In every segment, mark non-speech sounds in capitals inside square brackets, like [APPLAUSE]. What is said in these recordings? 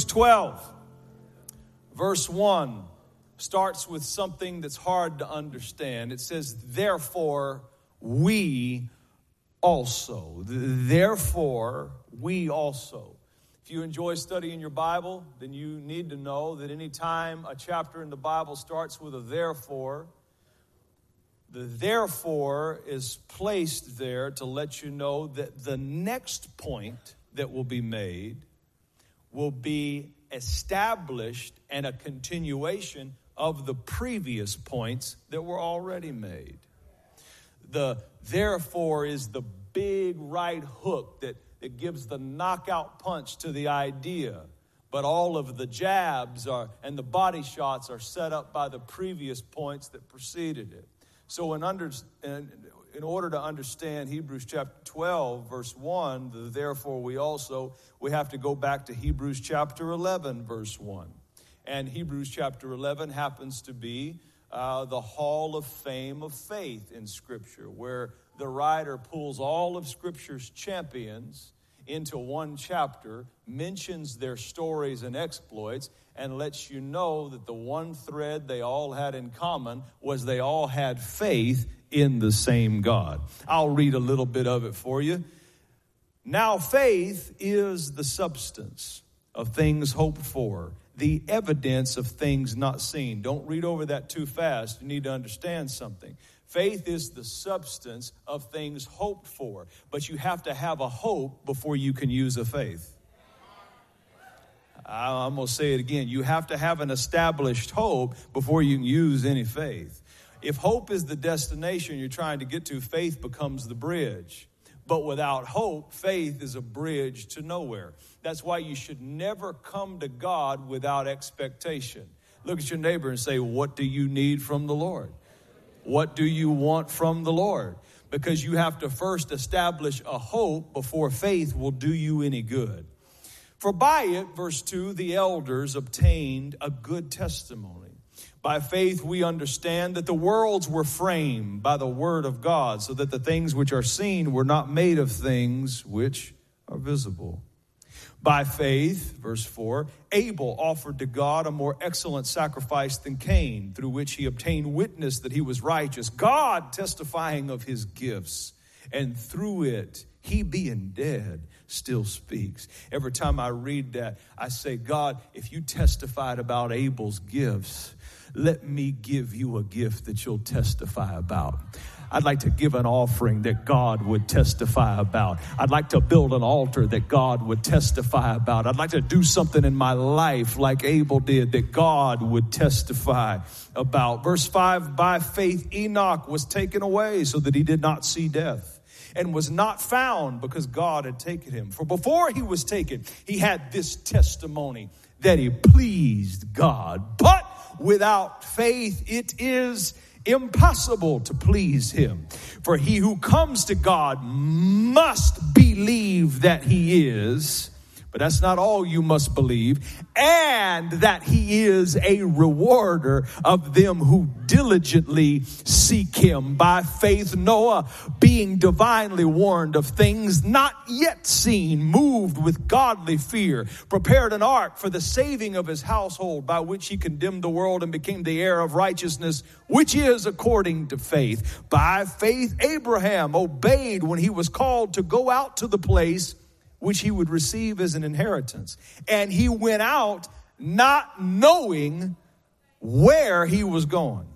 Hebrews 12, verse 1 starts with something that's hard to understand. It says, Therefore, we also. Therefore, we also. If you enjoy studying your Bible, then you need to know that anytime a chapter in the Bible starts with a therefore, the therefore is placed there to let you know that the next point that will be made will be established and a continuation of the previous points that were already made. The therefore is the big right hook that, that gives the knockout punch to the idea. But all of the jabs are, and the body shots are set up by the previous points that preceded it. So, in, under, in, in order to understand Hebrews chapter 12, verse 1, the, therefore we also, we have to go back to Hebrews chapter 11, verse 1. And Hebrews chapter 11 happens to be uh, the hall of fame of faith in Scripture, where the writer pulls all of Scripture's champions into one chapter, mentions their stories and exploits, and lets you know that the one thread they all had in common was they all had faith in the same God. I'll read a little bit of it for you. Now, faith is the substance of things hoped for, the evidence of things not seen. Don't read over that too fast. You need to understand something. Faith is the substance of things hoped for, but you have to have a hope before you can use a faith. I'm going to say it again. You have to have an established hope before you can use any faith. If hope is the destination you're trying to get to, faith becomes the bridge. But without hope, faith is a bridge to nowhere. That's why you should never come to God without expectation. Look at your neighbor and say, What do you need from the Lord? What do you want from the Lord? Because you have to first establish a hope before faith will do you any good. For by it, verse 2, the elders obtained a good testimony. By faith, we understand that the worlds were framed by the word of God, so that the things which are seen were not made of things which are visible. By faith, verse 4, Abel offered to God a more excellent sacrifice than Cain, through which he obtained witness that he was righteous, God testifying of his gifts, and through it, he being dead still speaks. Every time I read that, I say, God, if you testified about Abel's gifts, let me give you a gift that you'll testify about. I'd like to give an offering that God would testify about. I'd like to build an altar that God would testify about. I'd like to do something in my life like Abel did that God would testify about. Verse 5 By faith, Enoch was taken away so that he did not see death and was not found because God had taken him. For before he was taken, he had this testimony that he pleased God. But without faith, it is impossible to please him. For he who comes to God must believe that he is but that's not all you must believe. And that he is a rewarder of them who diligently seek him. By faith, Noah, being divinely warned of things not yet seen, moved with godly fear, prepared an ark for the saving of his household, by which he condemned the world and became the heir of righteousness, which is according to faith. By faith, Abraham obeyed when he was called to go out to the place which he would receive as an inheritance. And he went out not knowing where he was going.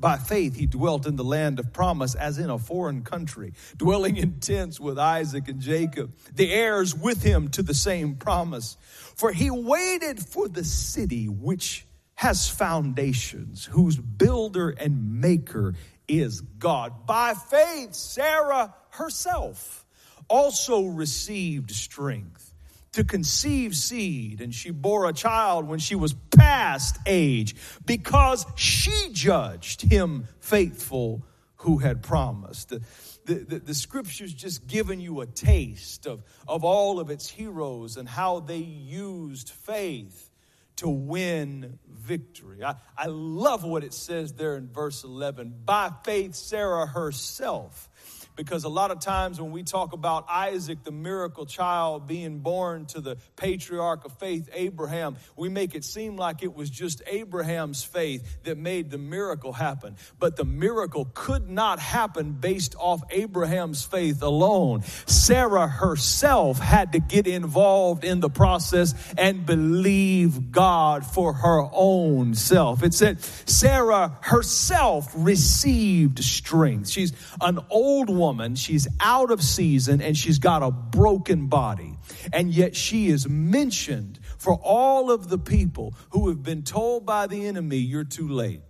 By faith, he dwelt in the land of promise as in a foreign country, dwelling in tents with Isaac and Jacob, the heirs with him to the same promise. For he waited for the city which has foundations, whose builder and maker is God. By faith, Sarah herself also received strength to conceive seed, and she bore a child when she was past age, because she judged him faithful who had promised. The, the, the, scripture's just given you a taste of, of all of its heroes and how they used faith to win victory. I, I love what it says there in verse 11. By faith, Sarah herself because a lot of times when we talk about Isaac, the miracle child being born to the patriarch of faith, Abraham, we make it seem like it was just Abraham's faith that made the miracle happen. But the miracle could not happen based off Abraham's faith alone. Sarah herself had to get involved in the process and believe God for her own self. It said Sarah herself received strength. She's an old woman woman, she's out of season and she's got a broken body. And yet she is mentioned for all of the people who have been told by the enemy, you're too late.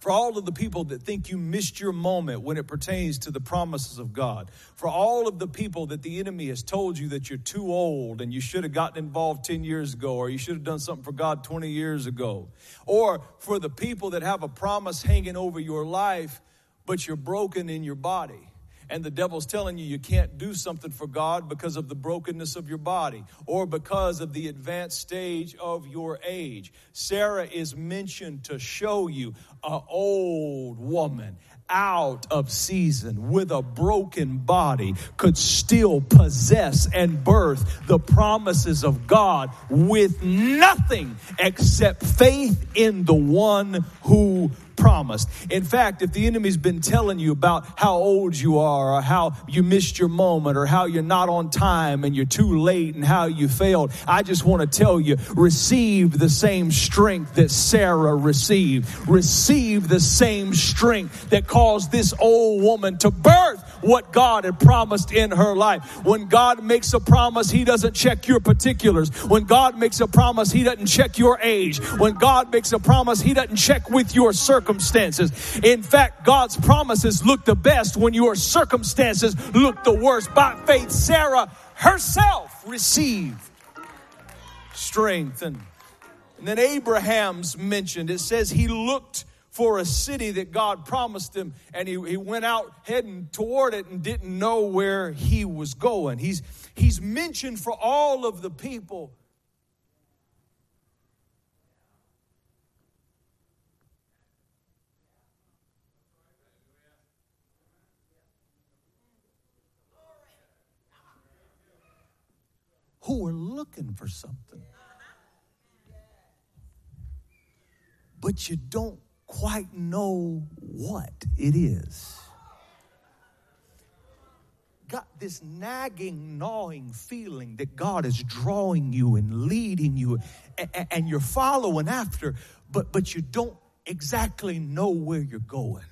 For all of the people that think you missed your moment when it pertains to the promises of God. For all of the people that the enemy has told you that you're too old and you should have gotten involved 10 years ago or you should have done something for God 20 years ago. Or for the people that have a promise hanging over your life but you're broken in your body. And the devil's telling you you can't do something for God because of the brokenness of your body or because of the advanced stage of your age. Sarah is mentioned to show you an old woman out of season with a broken body could still possess and birth the promises of God with nothing except faith in the one who promised. In fact, if the enemy's been telling you about how old you are or how you missed your moment or how you're not on time and you're too late and how you failed, I just want to tell you, receive the same strength that Sarah received. Receive the same strength that caused this old woman to birth what God had promised in her life. When God makes a promise, He doesn't check your particulars. When God makes a promise, He doesn't check your age. When God makes a promise, He doesn't check with your circumstances. In fact, God's promises look the best when your circumstances look the worst. By faith, Sarah herself received strength. And, and then Abraham's mentioned. It says he looked for a city that God promised him, and he, he went out heading toward it and didn't know where he was going. He's, he's mentioned for all of the people. Who are looking for something. But you don't quite know what it is. Got this nagging, gnawing feeling that God is drawing you and leading you, and, and you're following after, but, but you don't exactly know where you're going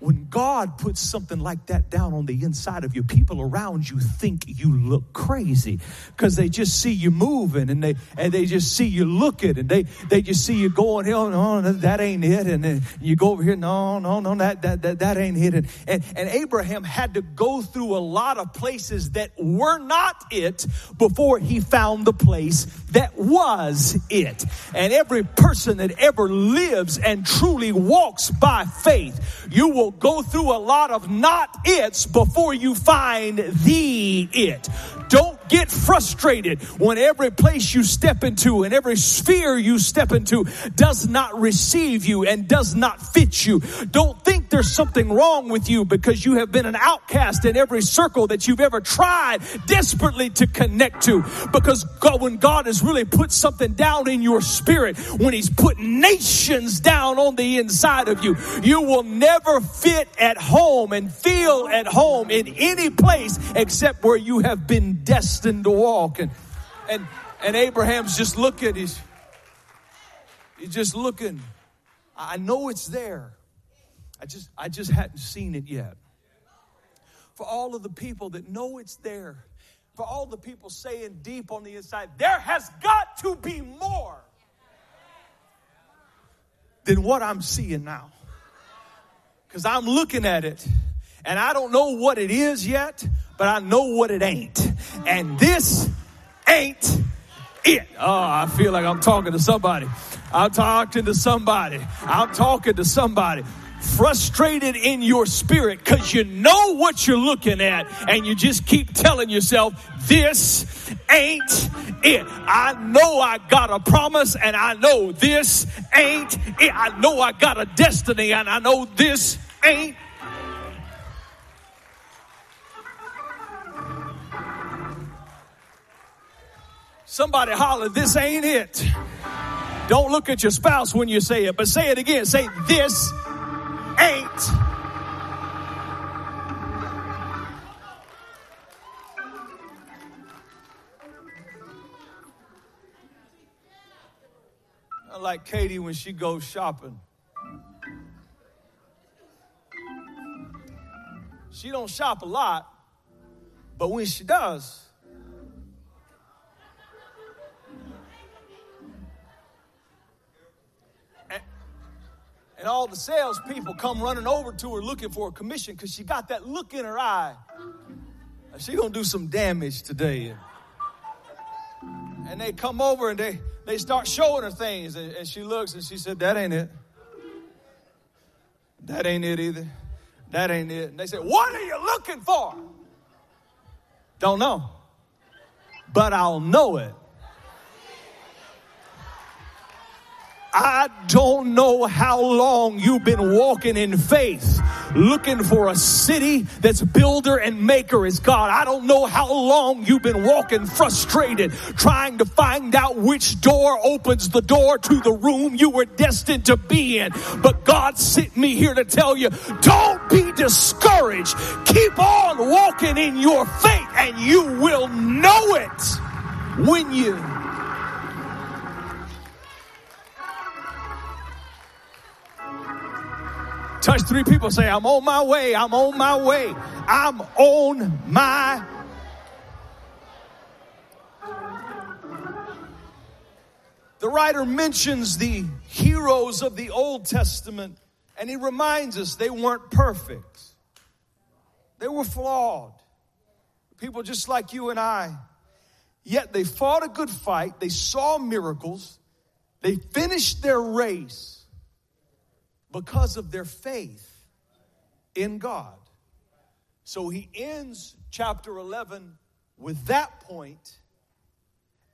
when God puts something like that down on the inside of you, people around you think you look crazy because they just see you moving and they and they just see you looking and they they just see you going, oh no, that ain't it. And then you go over here, no, no, no, that that that, that ain't it. And, and and Abraham had to go through a lot of places that were not it before he found the place that was it. And every person that ever lives and truly walks by faith, you will go through a lot of not its before you find the it. Don't get frustrated when every place you step into and every sphere you step into does not receive you and does not fit you. Don't think there's something wrong with you because you have been an outcast in every circle that you've ever tried desperately to connect to. Because God, when God has really put something down in your spirit, when He's put nations down on the inside of you, you will never fit at home and feel at home in any place except where you have been destined to walk. And and and Abraham's just looking, he's he's just looking. I know it's there. I just I just hadn't seen it yet. For all of the people that know it's there, for all the people saying deep on the inside, there has got to be more than what I'm seeing now because I'm looking at it and I don't know what it is yet, but I know what it ain't. And this ain't it. Oh, I feel like I'm talking to somebody. I'm talking to somebody. I'm talking to somebody frustrated in your spirit because you know what you're looking at and you just keep telling yourself, this ain't it. I know I got a promise and I know this ain't it. I know I got a destiny and I know this ain't Somebody holler, this ain't it. Don't look at your spouse when you say it, but say it again. Say, this ain't. Like Katie when she goes shopping. She don't shop a lot, but when she does, and all the salespeople come running over to her looking for a commission because she got that look in her eye. She gonna do some damage today. And they come over and they, they start showing her things, and, and she looks and she said, "That ain't it. That ain't it either." That ain't it. And they said, What are you looking for? Don't know. But I'll know it I don't know how long you've been walking in faith looking for a city that's builder and maker is God. I don't know how long you've been walking frustrated trying to find out which door opens the door to the room you were destined to be in. But God sent me here to tell you, don't be discouraged. Keep on walking in your faith and you will know it when you Touch three people, say, I'm on my way, I'm on my way, I'm on my The writer mentions the heroes of the Old Testament and he reminds us they weren't perfect. They were flawed. People just like you and I. Yet they fought a good fight. They saw miracles. They finished their race because of their faith in God. So he ends chapter 11 with that point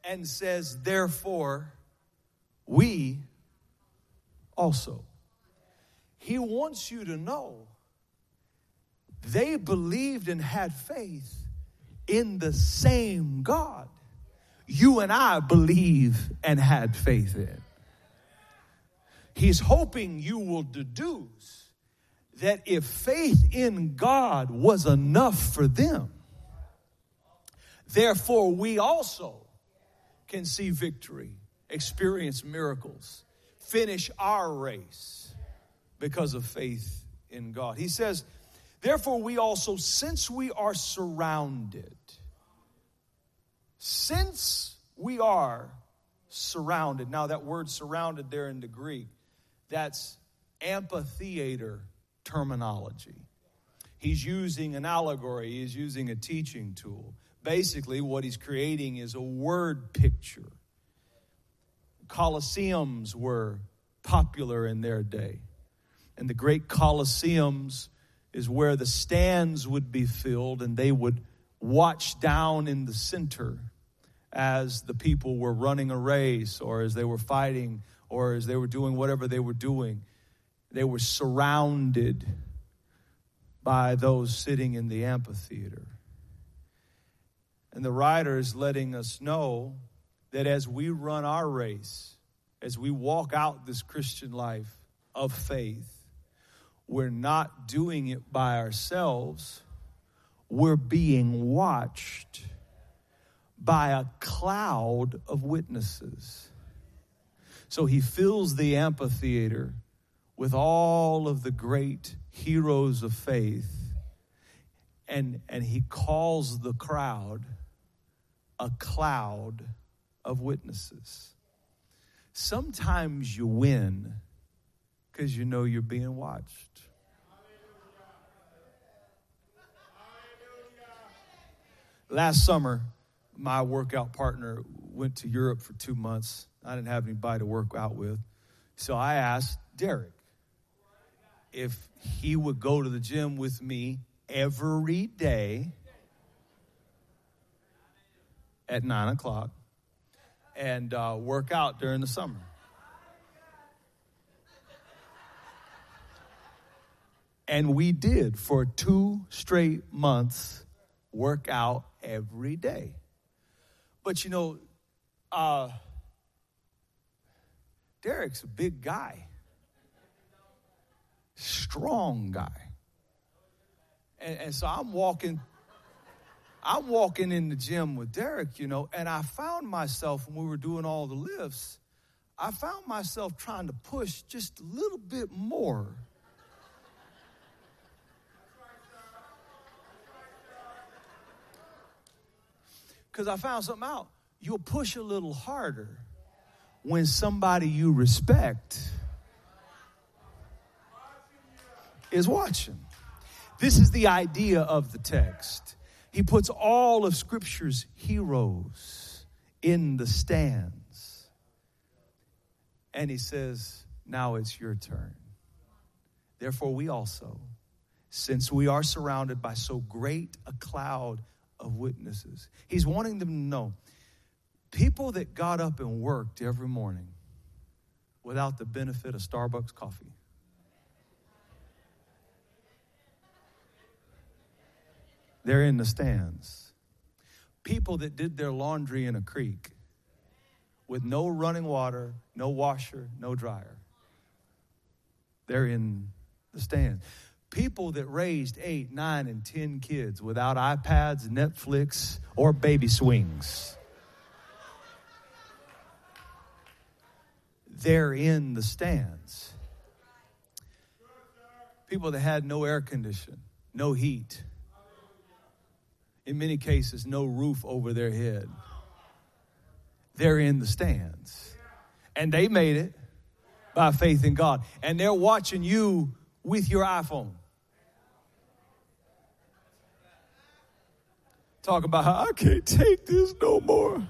and says, Therefore, we also. He wants you to know they believed and had faith in the same God you and I believe and had faith in. He's hoping you will deduce that if faith in God was enough for them, therefore we also can see victory, experience miracles, finish our race because of faith in God. He says, Therefore, we also, since we are surrounded, since we are surrounded. Now, that word surrounded there in the Greek that's amphitheater terminology. He's using an allegory, he's using a teaching tool. Basically, what he's creating is a word picture. Colosseums were popular in their day. And the great Colosseums is where the stands would be filled and they would watch down in the center as the people were running a race or as they were fighting or as they were doing whatever they were doing, they were surrounded by those sitting in the amphitheater. And the writer is letting us know that as we run our race, as we walk out this Christian life of faith, we're not doing it by ourselves. We're being watched by a cloud of witnesses. So he fills the amphitheater with all of the great heroes of faith. And, and he calls the crowd a cloud of witnesses. Sometimes you win because you know you're being watched. Last summer, my workout partner went to Europe for two months I didn't have anybody to work out with. So I asked Derek if he would go to the gym with me every day at nine o'clock and uh, work out during the summer. And we did for two straight months work out every day. But you know, uh, Derek's a big guy, strong guy. And, and so I'm walking, I'm walking in the gym with Derek, you know, and I found myself when we were doing all the lifts, I found myself trying to push just a little bit more. Because I found something out. You'll push a little harder when somebody you respect is watching. This is the idea of the text. He puts all of Scripture's heroes in the stands. And he says, Now it's your turn. Therefore, we also, since we are surrounded by so great a cloud of witnesses, he's wanting them to know people that got up and worked every morning without the benefit of Starbucks coffee. They're in the stands. People that did their laundry in a creek with no running water, no washer, no dryer. They're in the stands. People that raised eight, nine, and ten kids without iPads, Netflix, or baby swings. They're in the stands. People that had no air condition, no heat, in many cases, no roof over their head. They're in the stands. And they made it by faith in God. And they're watching you with your iPhone. Talk about how I can't take this no more.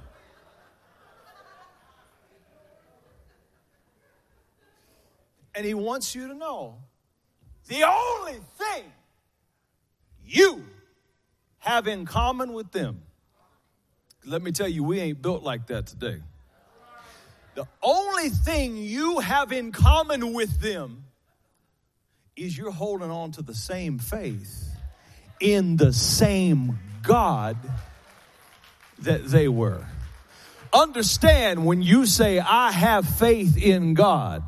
And he wants you to know the only thing you have in common with them. Let me tell you, we ain't built like that today. The only thing you have in common with them is you're holding on to the same faith in the same God that they were. Understand when you say, I have faith in God,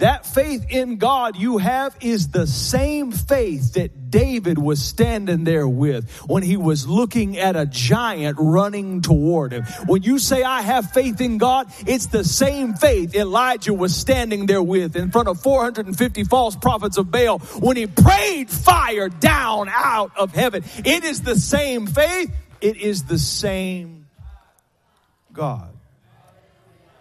that faith in God you have is the same faith that David was standing there with when he was looking at a giant running toward him. When you say, I have faith in God, it's the same faith Elijah was standing there with in front of 450 false prophets of Baal when he prayed fire down out of heaven. It is the same faith. It is the same God.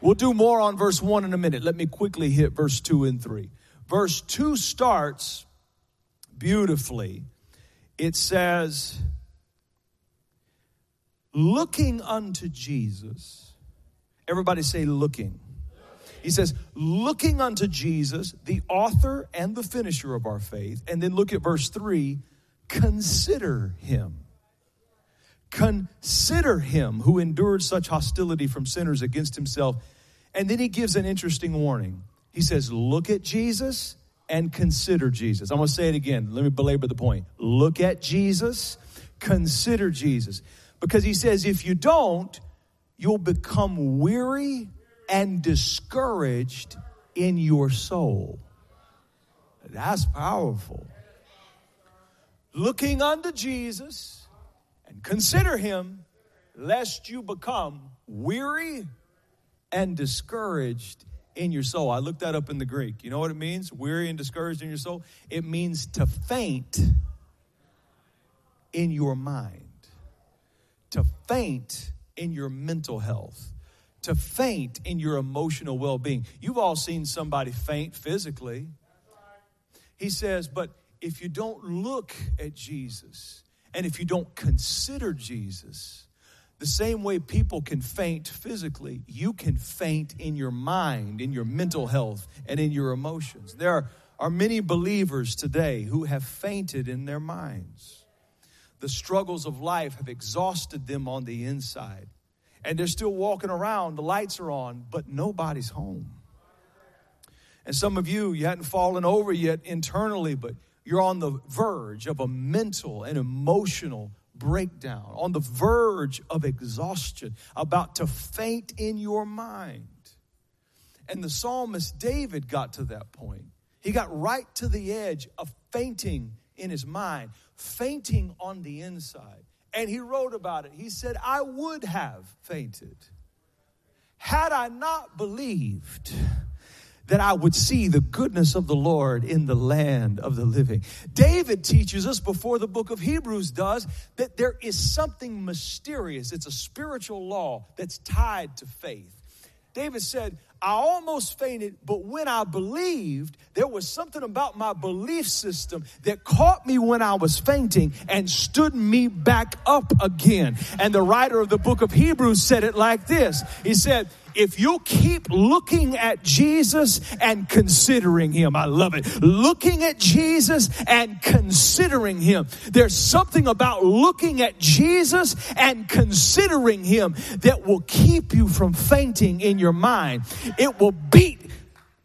We'll do more on verse 1 in a minute. Let me quickly hit verse 2 and 3. Verse 2 starts beautifully. It says, looking unto Jesus. Everybody say, looking. He says, looking unto Jesus, the author and the finisher of our faith. And then look at verse 3 consider him. Consider him who endured such hostility from sinners against himself. And then he gives an interesting warning. He says, Look at Jesus and consider Jesus. I'm going to say it again. Let me belabor the point. Look at Jesus, consider Jesus. Because he says, if you don't, you'll become weary and discouraged in your soul. That's powerful. Looking unto Jesus consider him, lest you become weary and discouraged in your soul. I looked that up in the Greek. You know what it means? Weary and discouraged in your soul? It means to faint in your mind, to faint in your mental health, to faint in your emotional well being. You've all seen somebody faint physically. He says, but if you don't look at Jesus, and if you don't consider Jesus, the same way people can faint physically, you can faint in your mind, in your mental health, and in your emotions. There are, are many believers today who have fainted in their minds. The struggles of life have exhausted them on the inside. And they're still walking around, the lights are on, but nobody's home. And some of you, you hadn't fallen over yet internally, but you're on the verge of a mental and emotional breakdown, on the verge of exhaustion, about to faint in your mind. And the psalmist David got to that point. He got right to the edge of fainting in his mind, fainting on the inside. And he wrote about it. He said, I would have fainted had I not believed that I would see the goodness of the Lord in the land of the living. David teaches us before the book of Hebrews does that there is something mysterious. It's a spiritual law that's tied to faith. David said, I almost fainted, but when I believed, there was something about my belief system that caught me when I was fainting and stood me back up again. And the writer of the book of Hebrews said it like this He said, if you keep looking at Jesus and considering him, I love it. Looking at Jesus and considering him. There's something about looking at Jesus and considering him that will keep you from fainting in your mind. It will beat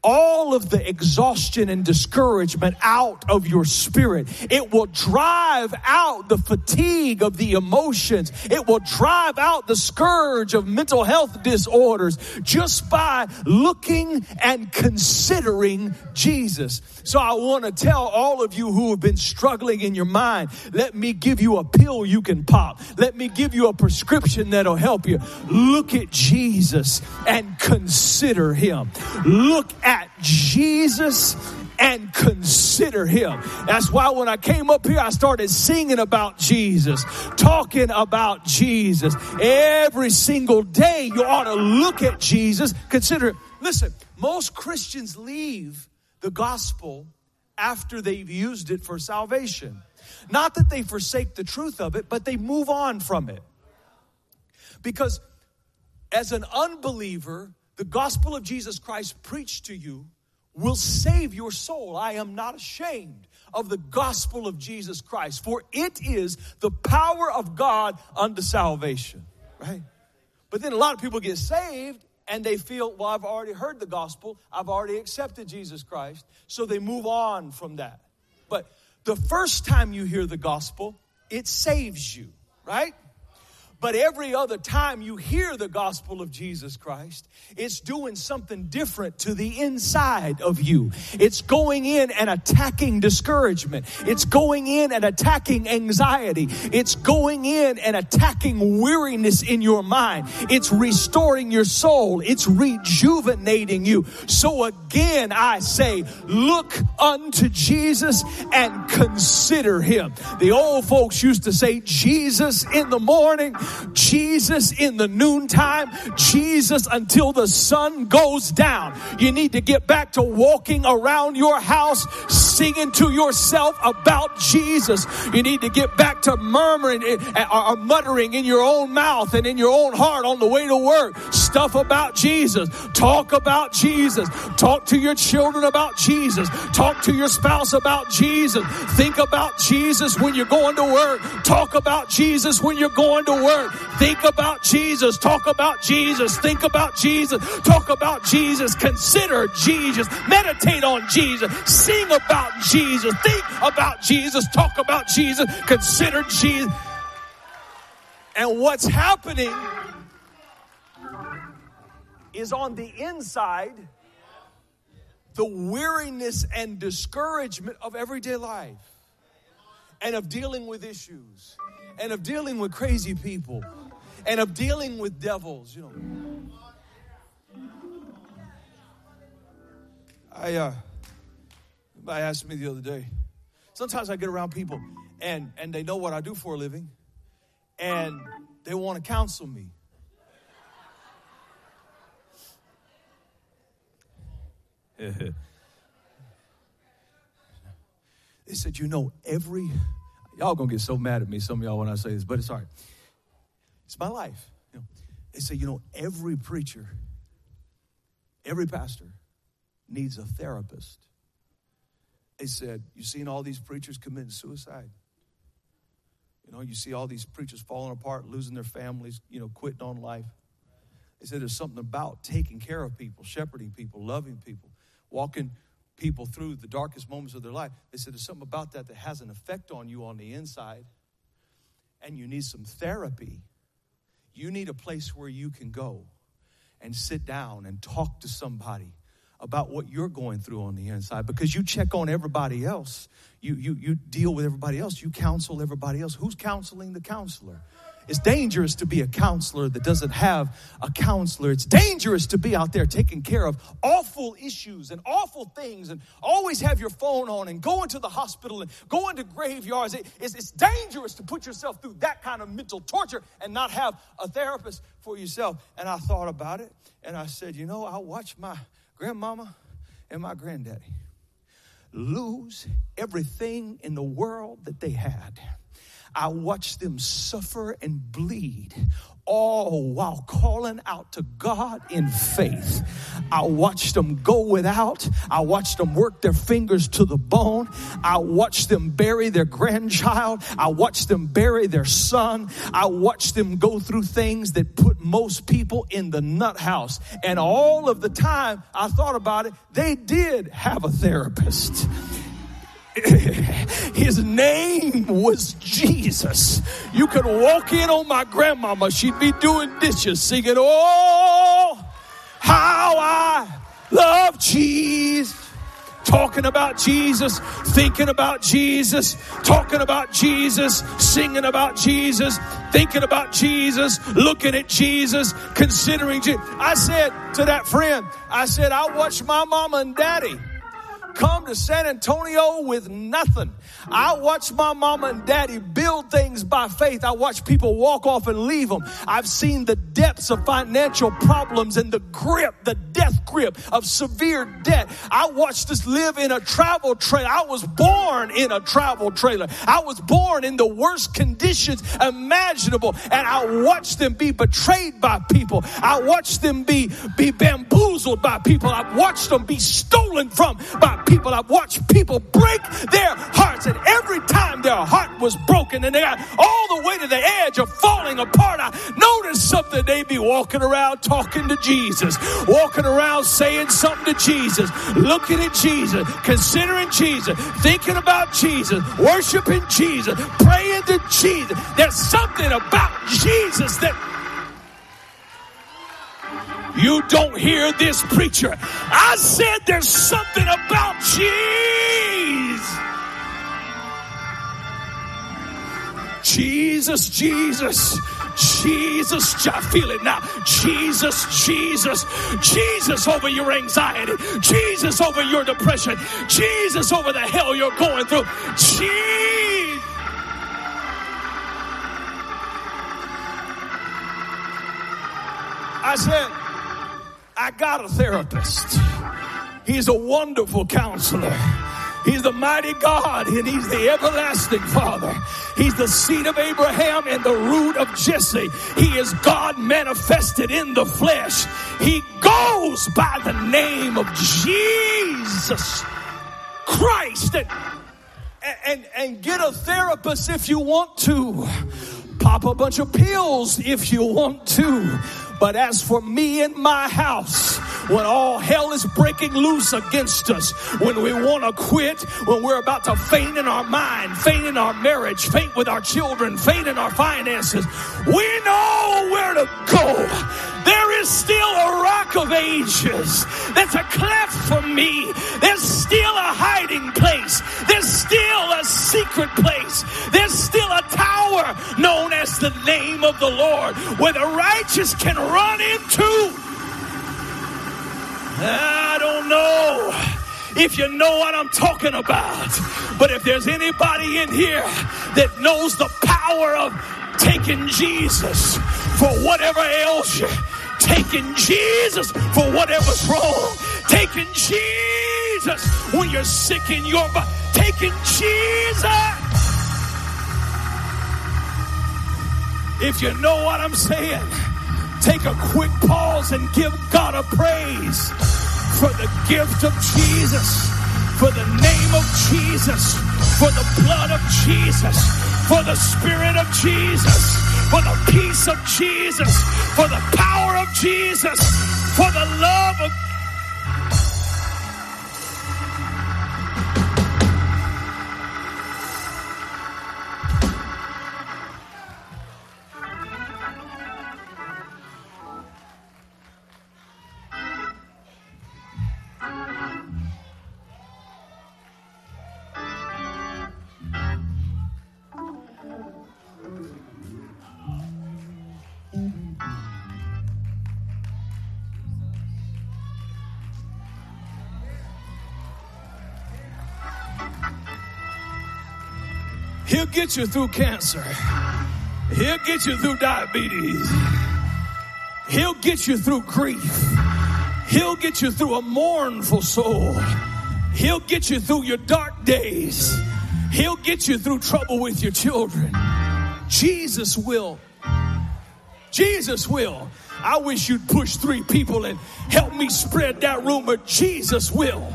all of the exhaustion and discouragement out of your spirit. It will drive out the fatigue of the emotions. It will drive out the scourge of mental health disorders just by looking and considering Jesus. So I want to tell all of you who have been struggling in your mind, let me give you a pill you can pop. Let me give you a prescription that'll help you. Look at Jesus and consider him. Look at at Jesus and consider him. That's why when I came up here, I started singing about Jesus, talking about Jesus. Every single day, you ought to look at Jesus, consider it. Listen, most Christians leave the gospel after they've used it for salvation. Not that they forsake the truth of it, but they move on from it. Because as an unbeliever, the gospel of Jesus Christ preached to you will save your soul. I am not ashamed of the gospel of Jesus Christ, for it is the power of God unto salvation, right? But then a lot of people get saved and they feel, well, I've already heard the gospel, I've already accepted Jesus Christ, so they move on from that. But the first time you hear the gospel, it saves you, right? But every other time you hear the gospel of Jesus Christ, it's doing something different to the inside of you. It's going in and attacking discouragement. It's going in and attacking anxiety. It's going in and attacking weariness in your mind. It's restoring your soul. It's rejuvenating you. So again, I say, look unto Jesus and consider him. The old folks used to say, Jesus in the morning, Jesus in the noontime, Jesus until the sun goes down. You need to get back to walking around your house singing to yourself about Jesus. You need to get back to murmuring eh, eh, or muttering in your own mouth and in your own heart on the way to work stuff about Jesus. Talk about Jesus. Talk to your children about Jesus. Talk to your spouse about Jesus. Think about Jesus when you're going to work. Talk about Jesus when you're going to work. Think about Jesus. Talk about Jesus. Think about Jesus. Talk about Jesus. Consider Jesus. Meditate on Jesus. Sing about Jesus. Think about Jesus. Talk about Jesus. Consider Jesus. And what's happening is on the inside the weariness and discouragement of everyday life and of dealing with issues and of dealing with crazy people and of dealing with devils, you know. I uh somebody asked me the other day. Sometimes I get around people and and they know what I do for a living and they want to counsel me. [LAUGHS] they said, you know, every y'all gonna get so mad at me, some of y'all when I say this, but it's all right. It's my life. You know, they say, you know, every preacher, every pastor needs a therapist. They said, You've seen all these preachers committing suicide? You know, you see all these preachers falling apart, losing their families, you know, quitting on life. They said there's something about taking care of people, shepherding people, loving people, walking people through the darkest moments of their life. They said there's something about that that has an effect on you on the inside and you need some therapy, you need a place where you can go and sit down and talk to somebody about what you're going through on the inside because you check on everybody else. You, you, you deal with everybody else. You counsel everybody else. Who's counseling the counselor? It's dangerous to be a counselor that doesn't have a counselor. It's dangerous to be out there taking care of awful issues and awful things and always have your phone on and going to the hospital and going to graveyards. it's, it's dangerous to put yourself through that kind of mental torture and not have a therapist for yourself. And I thought about it and I said, you know, I watched my grandmama and my granddaddy lose everything in the world that they had I watched them suffer and bleed all while calling out to God in faith. I watched them go without. I watched them work their fingers to the bone. I watched them bury their grandchild. I watched them bury their son. I watched them go through things that put most people in the nut house. And all of the time I thought about it, they did have a therapist. [LAUGHS] His name was Jesus. You could walk in on my grandmama, she'd be doing dishes, singing, Oh, how I love Jesus. Talking about Jesus, thinking about Jesus, talking about Jesus, singing about Jesus, thinking about Jesus, looking at Jesus, considering Jesus. I said to that friend, I said, I watched my mama and daddy come to San Antonio with nothing. I watch my mama and daddy build things by faith. I watch people walk off and leave them. I've seen the depths of financial problems and the grip, the death grip of severe debt. I watched us live in a travel trailer. I was born in a travel trailer. I was born in the worst conditions imaginable and I watched them be betrayed by people. I watched them be, be bamboozled by people. I watched them be stolen from by people. I've watched people break their hearts, and every time their heart was broken and they got all the way to the edge of falling apart, I noticed something. They'd be walking around talking to Jesus, walking around saying something to Jesus, looking at Jesus, considering Jesus, thinking about Jesus, worshiping Jesus, praying to Jesus. There's something about Jesus that you don't hear this preacher. I said there's something about Jesus. Jesus, Jesus. Jesus, I feel it now. Jesus, Jesus, Jesus over your anxiety, Jesus over your depression, Jesus over the hell you're going through. Jesus. I said, I got a therapist. He's a wonderful counselor. He's the mighty God and he's the everlasting Father. He's the seed of Abraham and the root of Jesse. He is God manifested in the flesh. He goes by the name of Jesus Christ. And, and, and get a therapist if you want to. Pop a bunch of pills if you want to. But as for me and my house, when all hell is breaking loose against us, when we want to quit, when we're about to faint in our mind, faint in our marriage, faint with our children, faint in our finances, we know where to go. There is still a rock of ages. There's a cleft for me. There's still a hiding place. There's still a secret place. There's still a tower known as the name of the Lord where the righteous can run into. I don't know if you know what I'm talking about. But if there's anybody in here that knows the power of taking Jesus for whatever ails you, taking Jesus for whatever's wrong, taking Jesus when you're sick in your body, taking Jesus. If you know what I'm saying, take a quick pause and give God a praise for the gift of Jesus, for the name of Jesus, for the blood of Jesus, for the spirit of Jesus, for the peace of Jesus, for the power of Jesus, for the love of He'll get you through cancer. He'll get you through diabetes. He'll get you through grief. He'll get you through a mournful soul. He'll get you through your dark days. He'll get you through trouble with your children. Jesus will. Jesus will. I wish you'd push three people and help me spread that rumor. Jesus will.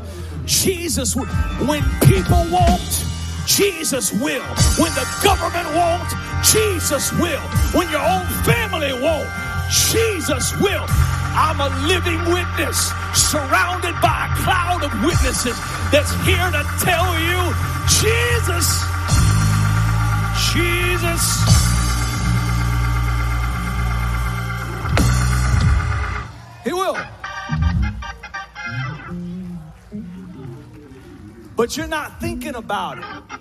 Jesus will. When people won't, Jesus will. When the government won't, Jesus will. When your own family won't, Jesus will. I'm a living witness surrounded by a cloud of witnesses that's here to tell you Jesus, Jesus. He will. But you're not thinking about it.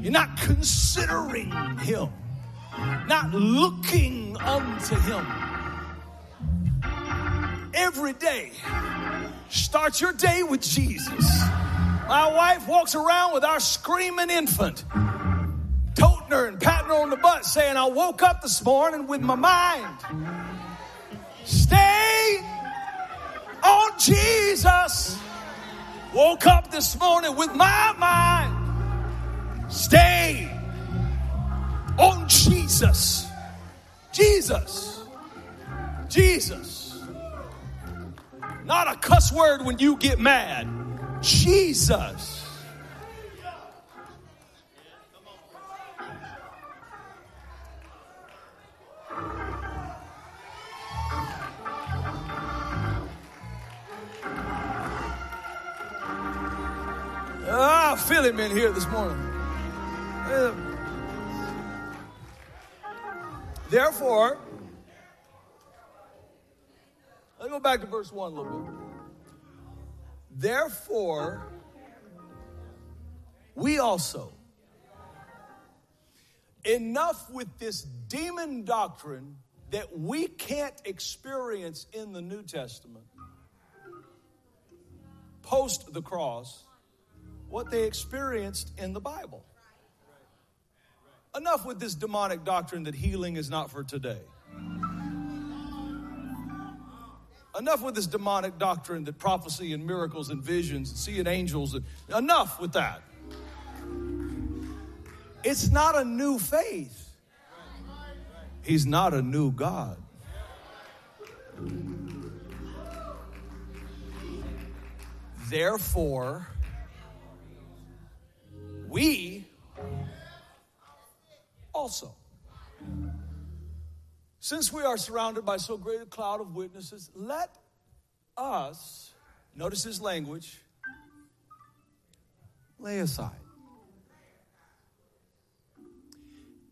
You're not considering Him, not looking unto Him. Every day, start your day with Jesus. My wife walks around with our screaming infant, toting her and patting her on the butt, saying, I woke up this morning with my mind. Stay on Jesus. Woke up this morning with my mind. Stay on Jesus. Jesus. Jesus. Not a cuss word when you get mad. Jesus. Ah, I feel him in here this morning. Uh, Therefore, let's go back to verse 1 a little bit. Therefore, we also, enough with this demon doctrine that we can't experience in the New Testament, post the cross, what they experienced in the Bible. Enough with this demonic doctrine that healing is not for today. Enough with this demonic doctrine that prophecy and miracles and visions and seeing angels. And, enough with that. It's not a new faith. He's not a new God. Therefore, we also. Since we are surrounded by so great a cloud of witnesses, let us, notice his language, lay aside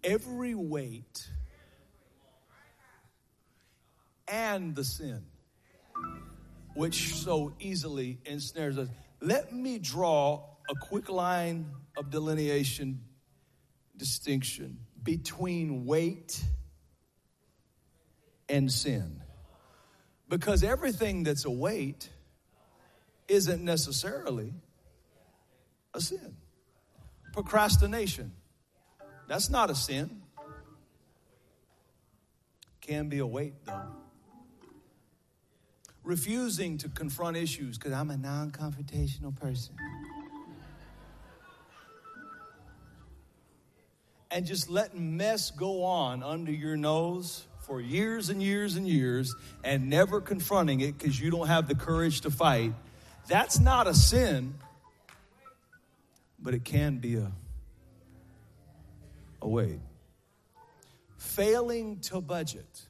every weight and the sin which so easily ensnares us. Let me draw a quick line of delineation, distinction between weight and sin. Because everything that's a weight isn't necessarily a sin. Procrastination, that's not a sin. Can be a weight though. Refusing to confront issues because I'm a non confrontational person. And just letting mess go on under your nose for years and years and years and never confronting it because you don't have the courage to fight, that's not a sin, but it can be a, a weight. Failing to budget.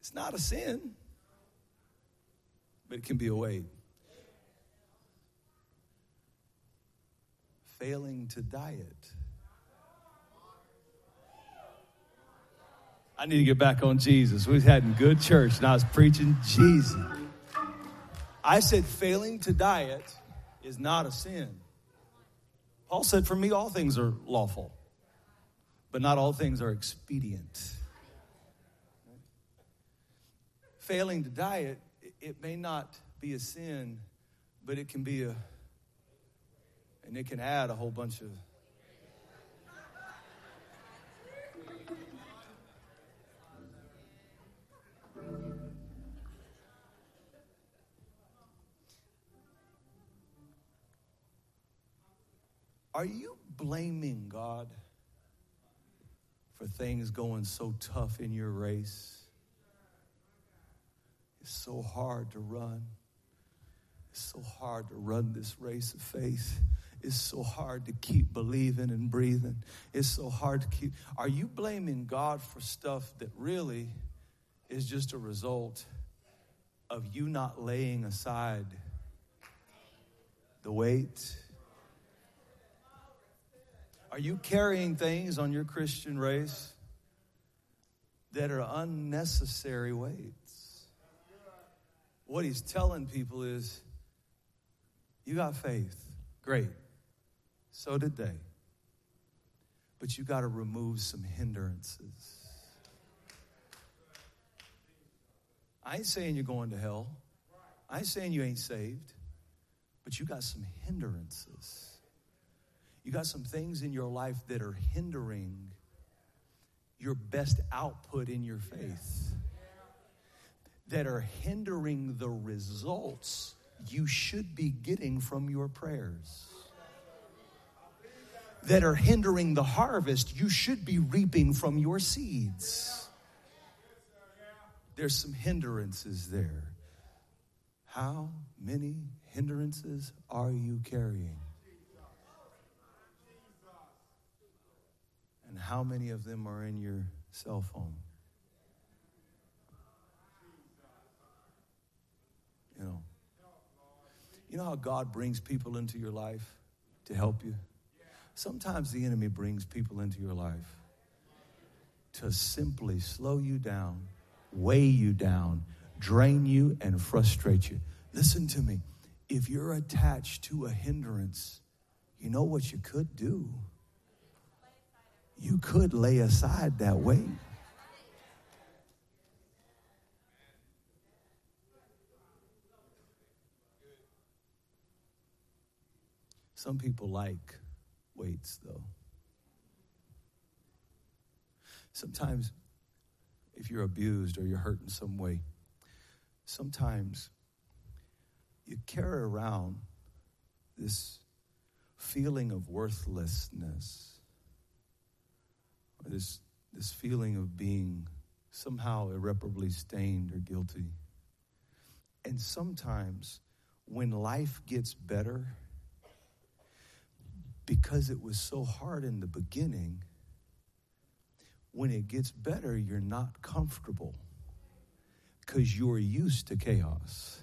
It's not a sin, but it can be a weight. Failing to diet. I need to get back on Jesus. We've had good church and I was preaching Jesus. I said failing to diet is not a sin. Paul said, For me, all things are lawful, but not all things are expedient. Failing to diet it may not be a sin, but it can be a, and it can add a whole bunch of. Are you blaming God for things going so tough in your race? It's so hard to run. It's so hard to run this race of faith. It's so hard to keep believing and breathing. It's so hard to keep. Are you blaming God for stuff that really is just a result of you not laying aside the weight? Are you carrying things on your Christian race that are unnecessary weights? What he's telling people is, you got faith. Great. So did they. But you got to remove some hindrances. I ain't saying you're going to hell. I ain't saying you ain't saved. But you got some hindrances. You got some things in your life that are hindering your best output in your faith, that are hindering the results you should be getting from your prayers, that are hindering the harvest you should be reaping from your seeds. There's some hindrances there. How many hindrances are you carrying? And how many of them are in your cell phone? You know. You know how God brings people into your life to help you? Sometimes the enemy brings people into your life to simply slow you down, weigh you down, drain you, and frustrate you. Listen to me. If you're attached to a hindrance, you know what you could do? you could lay aside that weight. Some people like weights, though. Sometimes, if you're abused or you're hurt in some way, sometimes you carry around this feeling of worthlessness or this, this feeling of being somehow irreparably stained or guilty. And sometimes when life gets better, because it was so hard in the beginning, when it gets better, you're not comfortable because you're used to chaos.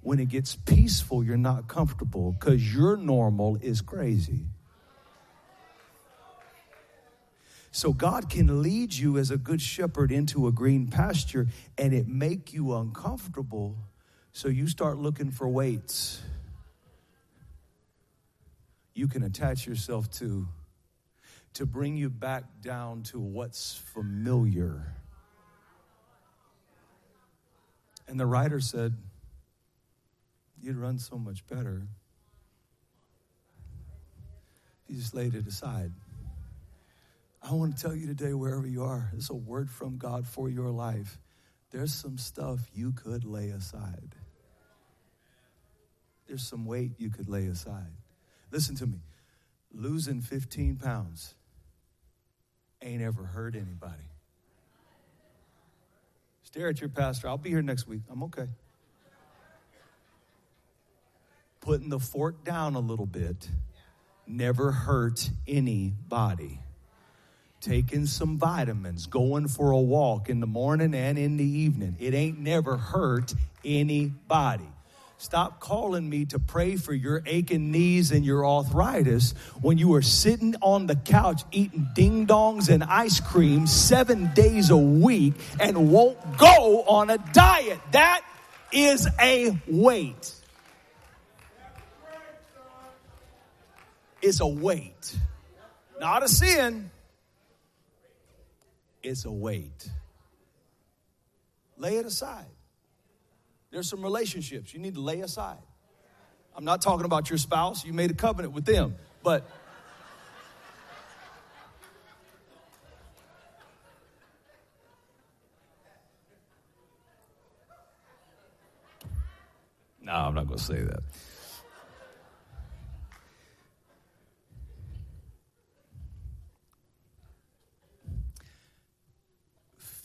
When it gets peaceful, you're not comfortable because your normal is crazy. So God can lead you as a good shepherd into a green pasture and it make you uncomfortable. So you start looking for weights you can attach yourself to to bring you back down to what's familiar. And the writer said, You'd run so much better you just laid it aside. I want to tell you today, wherever you are, it's a word from God for your life. There's some stuff you could lay aside. There's some weight you could lay aside. Listen to me. Losing 15 pounds ain't ever hurt anybody. Stare at your pastor. I'll be here next week. I'm okay. Putting the fork down a little bit never hurt anybody taking some vitamins, going for a walk in the morning and in the evening. It ain't never hurt anybody. Stop calling me to pray for your aching knees and your arthritis when you are sitting on the couch eating ding dongs and ice cream seven days a week and won't go on a diet. That is a weight. It's a weight, not a sin it's a weight. Lay it aside. There's some relationships you need to lay aside. I'm not talking about your spouse, you made a covenant with them, but No, I'm not going to say that.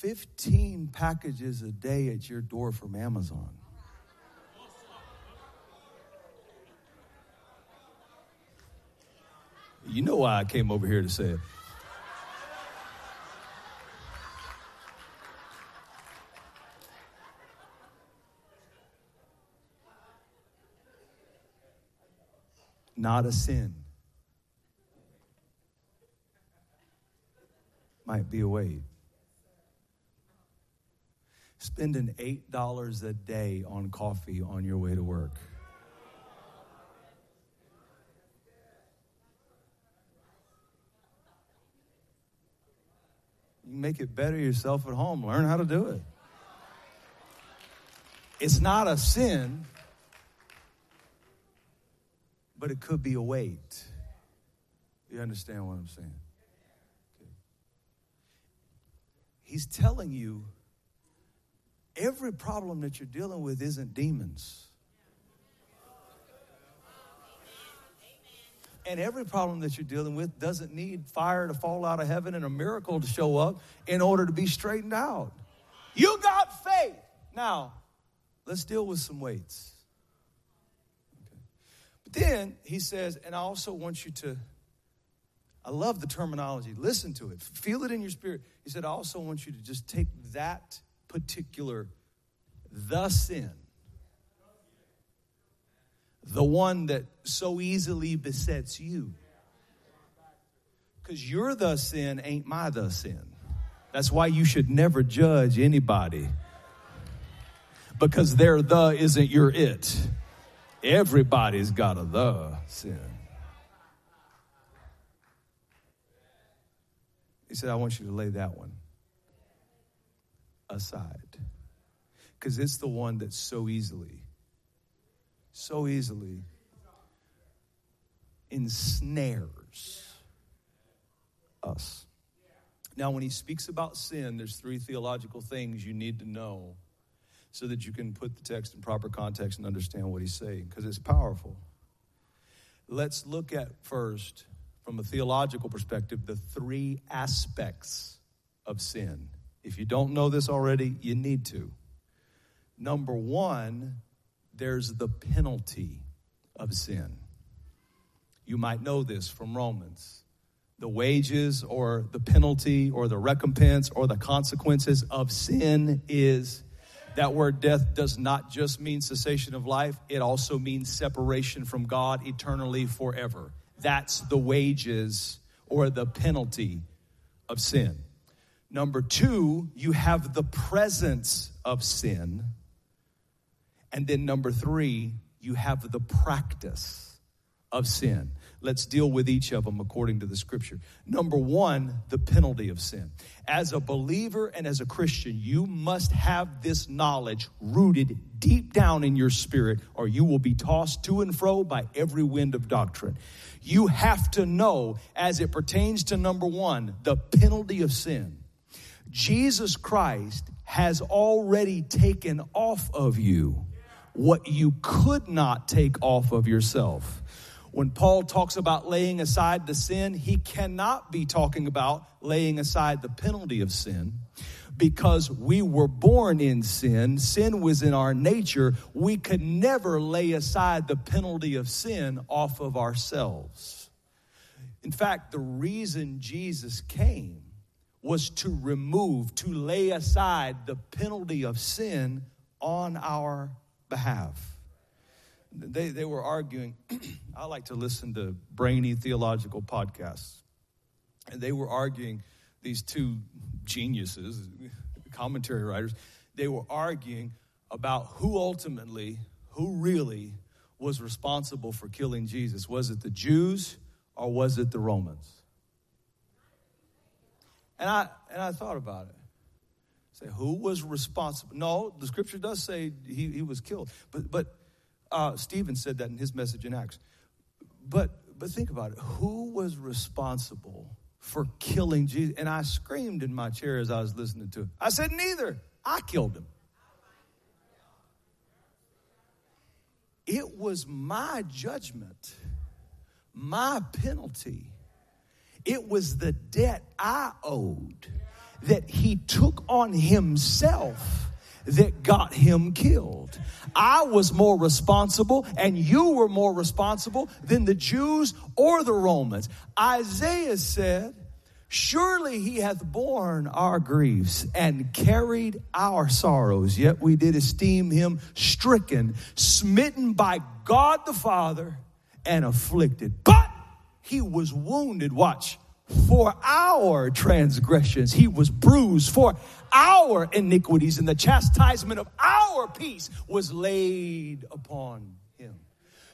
Fifteen packages a day at your door from Amazon. You know why I came over here to say it. Not a sin. Might be a weight. Spending $8 a day on coffee on your way to work. You make it better yourself at home. Learn how to do it. It's not a sin, but it could be a weight. You understand what I'm saying? Okay. He's telling you every problem that you're dealing with isn't demons. And every problem that you're dealing with doesn't need fire to fall out of heaven and a miracle to show up in order to be straightened out. You got faith. Now, let's deal with some weights. Okay. But then he says, and I also want you to, I love the terminology. Listen to it, feel it in your spirit. He said, I also want you to just take that particular, the sin the one that so easily besets you. Because your the sin ain't my the sin. That's why you should never judge anybody. Because their the isn't your it. Everybody's got a the sin. He said, I want you to lay that one aside. Because it's the one that so easily so easily ensnares us. Now, when he speaks about sin, there's three theological things you need to know so that you can put the text in proper context and understand what he's saying, because it's powerful. Let's look at first, from a theological perspective, the three aspects of sin. If you don't know this already, you need to. Number one, there's the penalty of sin. You might know this from Romans. The wages or the penalty or the recompense or the consequences of sin is that word death does not just mean cessation of life, it also means separation from God eternally forever. That's the wages or the penalty of sin. Number two, you have the presence of sin. And then number three, you have the practice of sin. Let's deal with each of them according to the scripture. Number one, the penalty of sin. As a believer and as a Christian, you must have this knowledge rooted deep down in your spirit, or you will be tossed to and fro by every wind of doctrine. You have to know, as it pertains to number one, the penalty of sin. Jesus Christ has already taken off of you what you could not take off of yourself. When Paul talks about laying aside the sin, he cannot be talking about laying aside the penalty of sin because we were born in sin. Sin was in our nature. We could never lay aside the penalty of sin off of ourselves. In fact, the reason Jesus came was to remove, to lay aside the penalty of sin on our behalf. They, they were arguing. [CLEARS THROAT] I like to listen to brainy theological podcasts. And they were arguing, these two geniuses, commentary writers, they were arguing about who ultimately, who really was responsible for killing Jesus. Was it the Jews or was it the Romans? And I, and I thought about it. Say, who was responsible? No, the scripture does say he, he was killed. But, but uh, Stephen said that in his message in Acts. But, but think about it. Who was responsible for killing Jesus? And I screamed in my chair as I was listening to it. I said, neither. I killed him. It was my judgment, my penalty. It was the debt I owed that he took on himself that got him killed. I was more responsible and you were more responsible than the Jews or the Romans. Isaiah said, Surely he hath borne our griefs and carried our sorrows, yet we did esteem him stricken, smitten by God the Father, and afflicted. He was wounded, watch, for our transgressions. He was bruised for our iniquities, and the chastisement of our peace was laid upon him.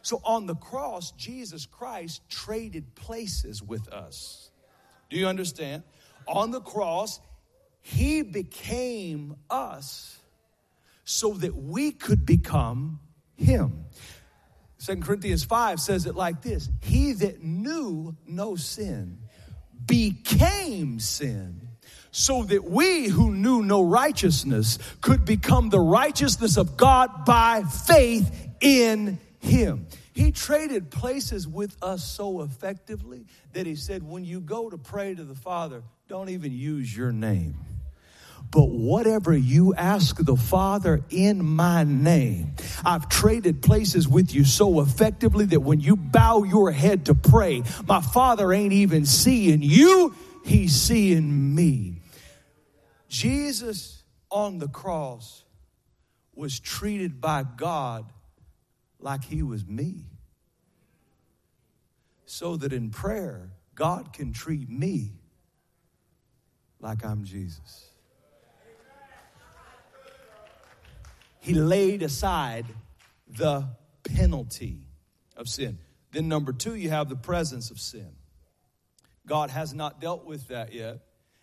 So on the cross, Jesus Christ traded places with us. Do you understand? On the cross, he became us so that we could become him. Second Corinthians 5 says it like this He that knew no sin became sin so that we who knew no righteousness could become the righteousness of God by faith in him. He traded places with us so effectively that he said, when you go to pray to the Father, don't even use your name. But whatever you ask the Father in my name, I've traded places with you so effectively that when you bow your head to pray, my Father ain't even seeing you, He's seeing me. Jesus on the cross was treated by God like He was me. So that in prayer, God can treat me like I'm Jesus. He laid aside the penalty of sin. Then, number two, you have the presence of sin. God has not dealt with that yet,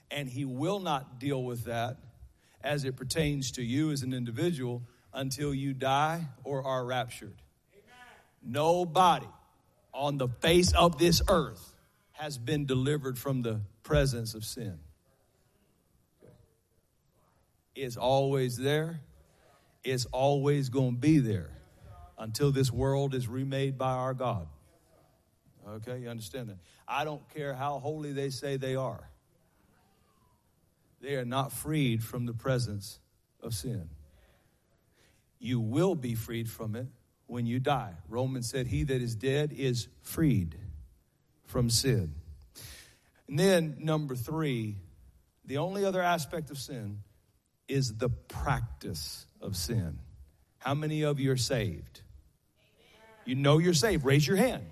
and He will not deal with that as it pertains to you as an individual until you die or are raptured. Amen. Nobody on the face of this earth has been delivered from the presence of sin. It's always there is always going to be there until this world is remade by our God. Okay, you understand that? I don't care how holy they say they are, they are not freed from the presence of sin. You will be freed from it when you die. Romans said, He that is dead is freed from sin. And then, number three, the only other aspect of sin is the practice of sin. How many of you are saved? You know you're saved. Raise your hand.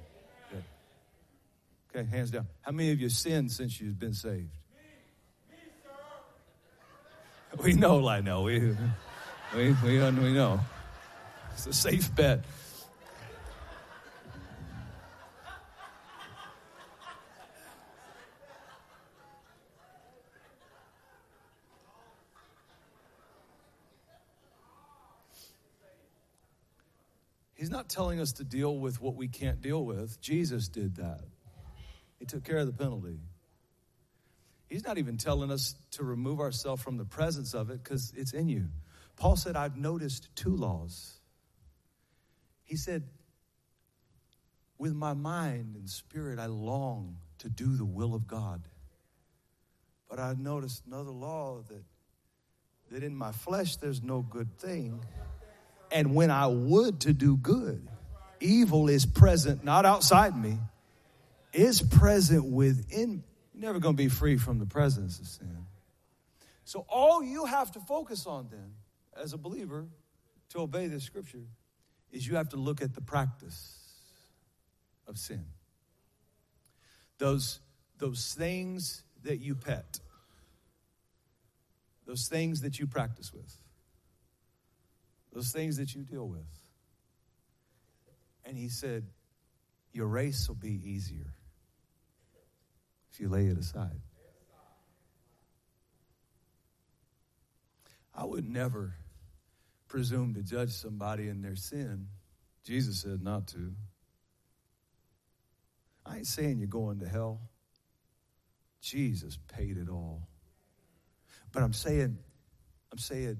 Okay, hands down. How many of you sinned since you've been saved? We know, like no, we we we, we know. It's a safe bet. He's not telling us to deal with what we can't deal with. Jesus did that, He took care of the penalty. He's not even telling us to remove ourselves from the presence of it because it's in you. Paul said, I've noticed two laws. He said, With my mind and spirit, I long to do the will of God. But I've noticed another law that, that in my flesh there's no good thing. And when I would to do good, evil is present, not outside me, is present within. You're never going to be free from the presence of sin. So all you have to focus on then, as a believer, to obey this scripture, is you have to look at the practice of sin. Those, those things that you pet, those things that you practice with those things that you deal with. And he said, Your race will be easier if you lay it aside. I would never presume to judge somebody in their sin. Jesus said not to. I ain't saying you're going to hell. Jesus paid it all. But I'm saying, I'm saying,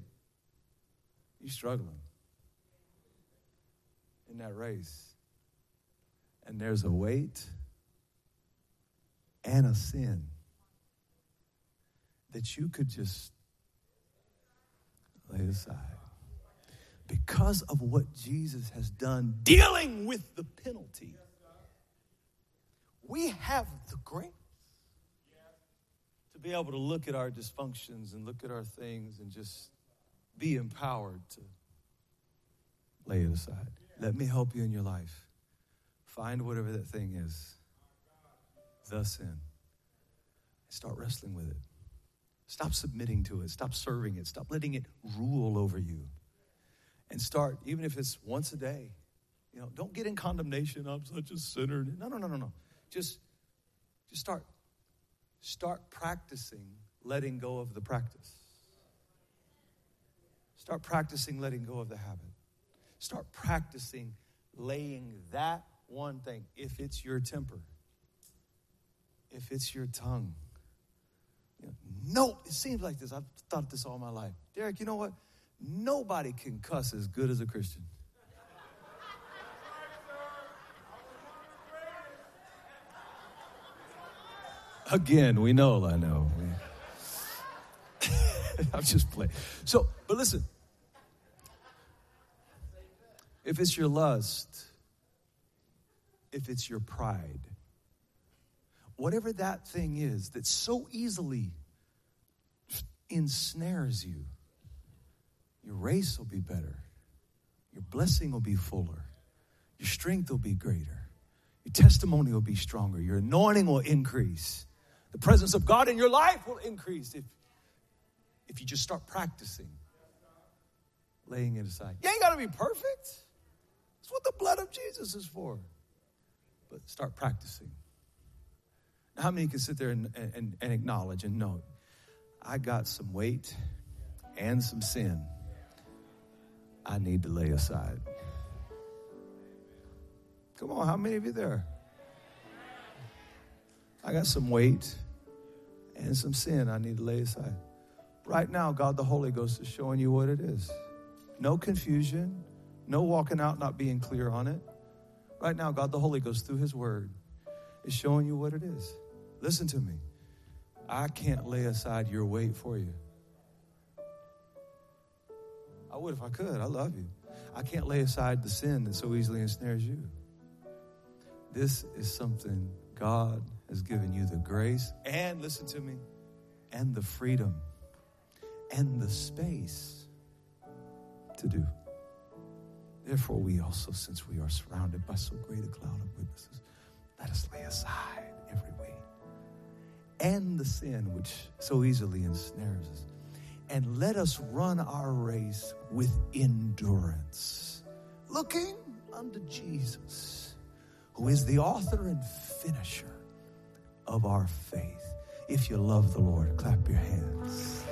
you're struggling in that race. And there's a weight and a sin that you could just lay aside. Because of what Jesus has done dealing with the penalty, we have the grace to be able to look at our dysfunctions and look at our things and just be empowered to lay it aside. Let me help you in your life. Find whatever that thing is, the sin. Start wrestling with it. Stop submitting to it. Stop serving it. Stop letting it rule over you. And start, even if it's once a day, you know, don't get in condemnation. I'm such a sinner. No, no, no, no, no. Just, just start, start practicing letting go of the practice. Start practicing letting go of the habit. Start practicing laying that one thing. If it's your temper, if it's your tongue. You know, no, it seems like this. I've thought this all my life. Derek, you know what? Nobody can cuss as good as a Christian. Again, we know, I know. [LAUGHS] I'm just playing. So, but listen. If it's your lust, if it's your pride, whatever that thing is that so easily ensnares you, your race will be better, your blessing will be fuller, your strength will be greater, your testimony will be stronger, your anointing will increase, the presence of God in your life will increase if, if you just start practicing laying it aside. You ain't got to be perfect. That's what the blood of Jesus is for. But start practicing. How many can sit there and, and, and acknowledge and know, I got some weight and some sin I need to lay aside? Come on, how many of you there? I got some weight and some sin I need to lay aside. Right now, God the Holy Ghost is showing you what it is. No confusion, no walking out not being clear on it. Right now, God the Holy Ghost, through His Word, is showing you what it is. Listen to me. I can't lay aside your weight for you. I would if I could. I love you. I can't lay aside the sin that so easily ensnares you. This is something God has given you the grace and, listen to me, and the freedom and the space to do. Therefore, we also, since we are surrounded by so great a cloud of witnesses, let us lay aside every weight and the sin which so easily ensnares us. And let us run our race with endurance, looking unto Jesus, who is the author and finisher of our faith. If you love the Lord, clap your hands.